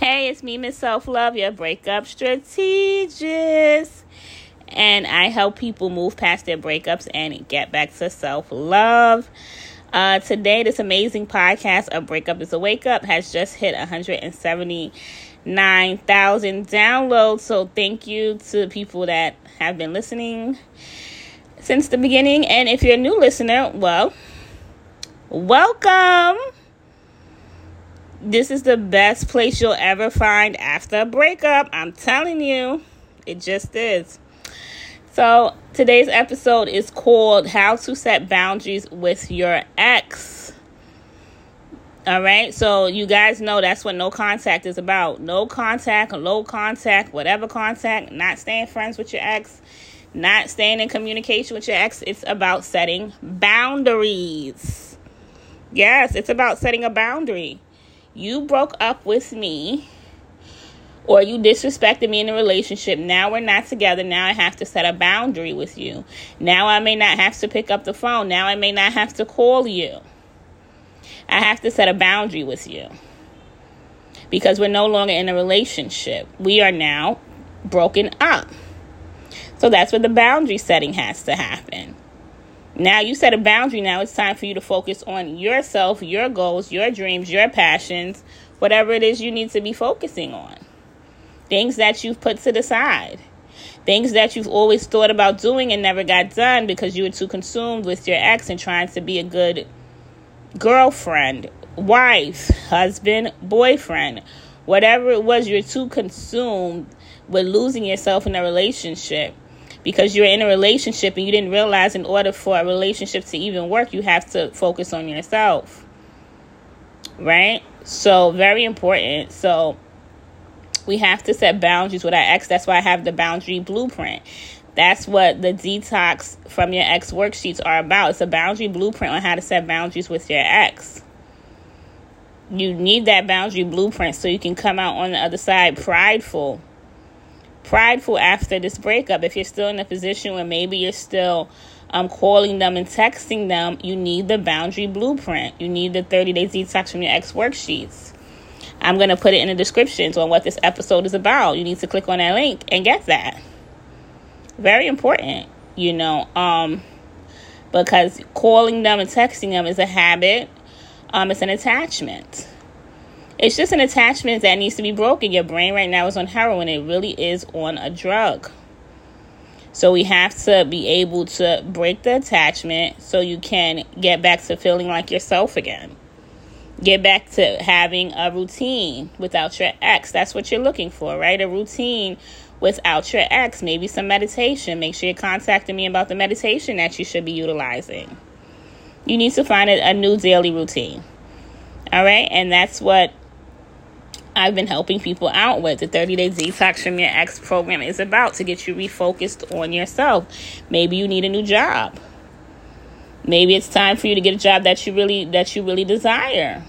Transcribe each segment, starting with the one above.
Hey, it's me, Miss Self Love, your breakup strategist. And I help people move past their breakups and get back to self love. Uh, today, this amazing podcast, A Breakup is a Wake Up, has just hit 179,000 downloads. So, thank you to the people that have been listening since the beginning. And if you're a new listener, well, welcome. This is the best place you'll ever find after a breakup. I'm telling you, it just is. So, today's episode is called How to Set Boundaries with Your Ex. All right, so you guys know that's what no contact is about. No contact, low contact, whatever contact, not staying friends with your ex, not staying in communication with your ex. It's about setting boundaries. Yes, it's about setting a boundary. You broke up with me or you disrespected me in a relationship. Now we're not together. Now I have to set a boundary with you. Now I may not have to pick up the phone. Now I may not have to call you. I have to set a boundary with you because we're no longer in a relationship. We are now broken up. So that's where the boundary setting has to happen. Now you set a boundary. Now it's time for you to focus on yourself, your goals, your dreams, your passions, whatever it is you need to be focusing on. Things that you've put to the side. Things that you've always thought about doing and never got done because you were too consumed with your ex and trying to be a good girlfriend, wife, husband, boyfriend. Whatever it was, you're too consumed with losing yourself in a relationship because you're in a relationship and you didn't realize in order for a relationship to even work, you have to focus on yourself. Right? So, very important. So, we have to set boundaries with our ex. That's why I have the boundary blueprint. That's what the detox from your ex worksheets are about. It's a boundary blueprint on how to set boundaries with your ex. You need that boundary blueprint so you can come out on the other side prideful prideful after this breakup. If you're still in a position where maybe you're still um, calling them and texting them, you need the boundary blueprint. You need the 30 day detox from your ex worksheets. I'm going to put it in the descriptions on what this episode is about. You need to click on that link and get that. Very important, you know, um, because calling them and texting them is a habit, um, it's an attachment. It's just an attachment that needs to be broken. Your brain right now is on heroin, it really is on a drug. So we have to be able to break the attachment so you can get back to feeling like yourself again. Get back to having a routine without your ex. That's what you're looking for, right? A routine without your ex. Maybe some meditation. Make sure you're contacting me about the meditation that you should be utilizing. You need to find a, a new daily routine. All right? And that's what I've been helping people out with. The 30 Day Detox from Your Ex program is about to get you refocused on yourself. Maybe you need a new job. Maybe it's time for you to get a job that you really that you really desire.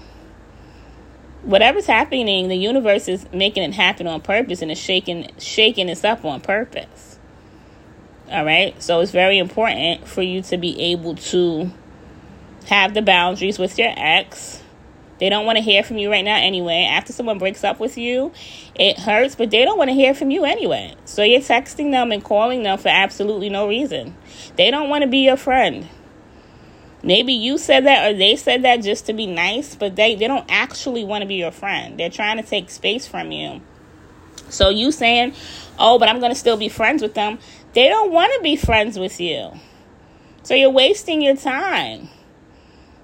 Whatever's happening, the universe is making it happen on purpose and is shaking shaking this up on purpose. All right? So it's very important for you to be able to have the boundaries with your ex they don't want to hear from you right now anyway. After someone breaks up with you, it hurts, but they don't want to hear from you anyway. So you're texting them and calling them for absolutely no reason. They don't want to be your friend. Maybe you said that or they said that just to be nice, but they, they don't actually want to be your friend. They're trying to take space from you. So you saying, oh, but I'm going to still be friends with them. They don't want to be friends with you. So you're wasting your time.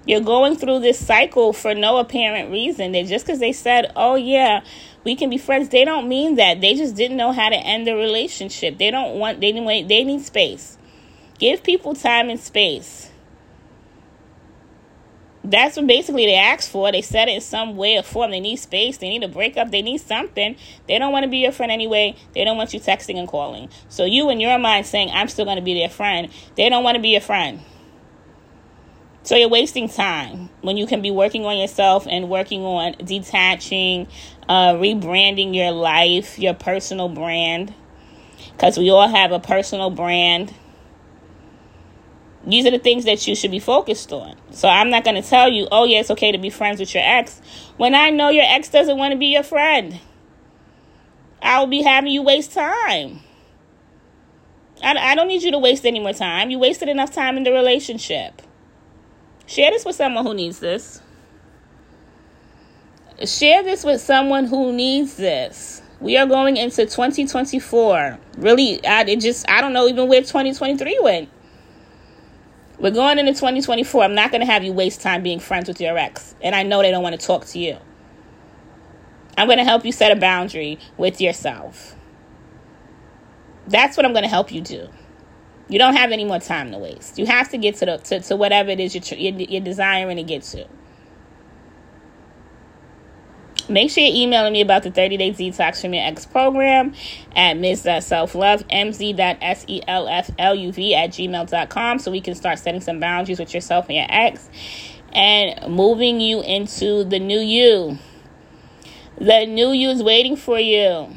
You're going through this cycle for no apparent reason. That just because they said, "Oh yeah, we can be friends," they don't mean that. They just didn't know how to end the relationship. They don't want. They need. They need space. Give people time and space. That's what basically they asked for. They said it in some way or form. They need space. They need a breakup. They need something. They don't want to be your friend anyway. They don't want you texting and calling. So you in your mind saying, I'm still going to be their friend. They don't want to be your friend. So you're wasting time when you can be working on yourself and working on detaching, uh, rebranding your life, your personal brand. Because we all have a personal brand. These are the things that you should be focused on. So I'm not going to tell you, oh, yeah, it's okay to be friends with your ex when I know your ex doesn't want to be your friend. I will be having you waste time. I, I don't need you to waste any more time. You wasted enough time in the relationship. Share this with someone who needs this. Share this with someone who needs this. We are going into 2024. Really, I it just I don't know even where 2023 went. We're going into 2024. I'm not going to have you waste time being friends with your ex. And I know they don't want to talk to you. I'm going to help you set a boundary with yourself. That's what I'm going to help you do. You don't have any more time to waste. You have to get to the to, to whatever it is you're, you're, you're desiring to get to. Make sure you're emailing me about the 30 day detox from your ex program at ms.selflove, mz.selfluv at gmail.com so we can start setting some boundaries with yourself and your ex and moving you into the new you. The new you is waiting for you.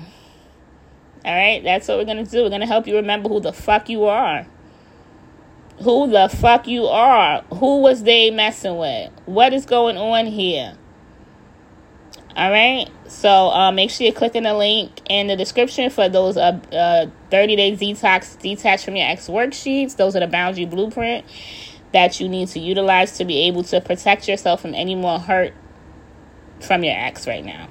All right, that's what we're to do. We're to help you remember who the fuck you are. Who the fuck you are. Who was they messing with? What is going on here? All right. So uh, make sure you're clicking the link in the description for those uh, uh, 30 day detox detach from your ex worksheets. Those are the boundary blueprint that you need to utilize to be able to protect yourself from any more hurt from your ex right now.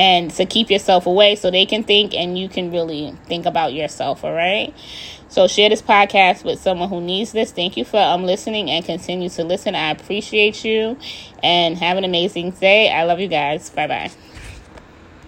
And to keep yourself away so they can think and you can really think about yourself, all right? So share this podcast with someone who needs this. Thank you for um listening and continue to listen. I appreciate you and have an amazing day. I love you guys. Bye bye.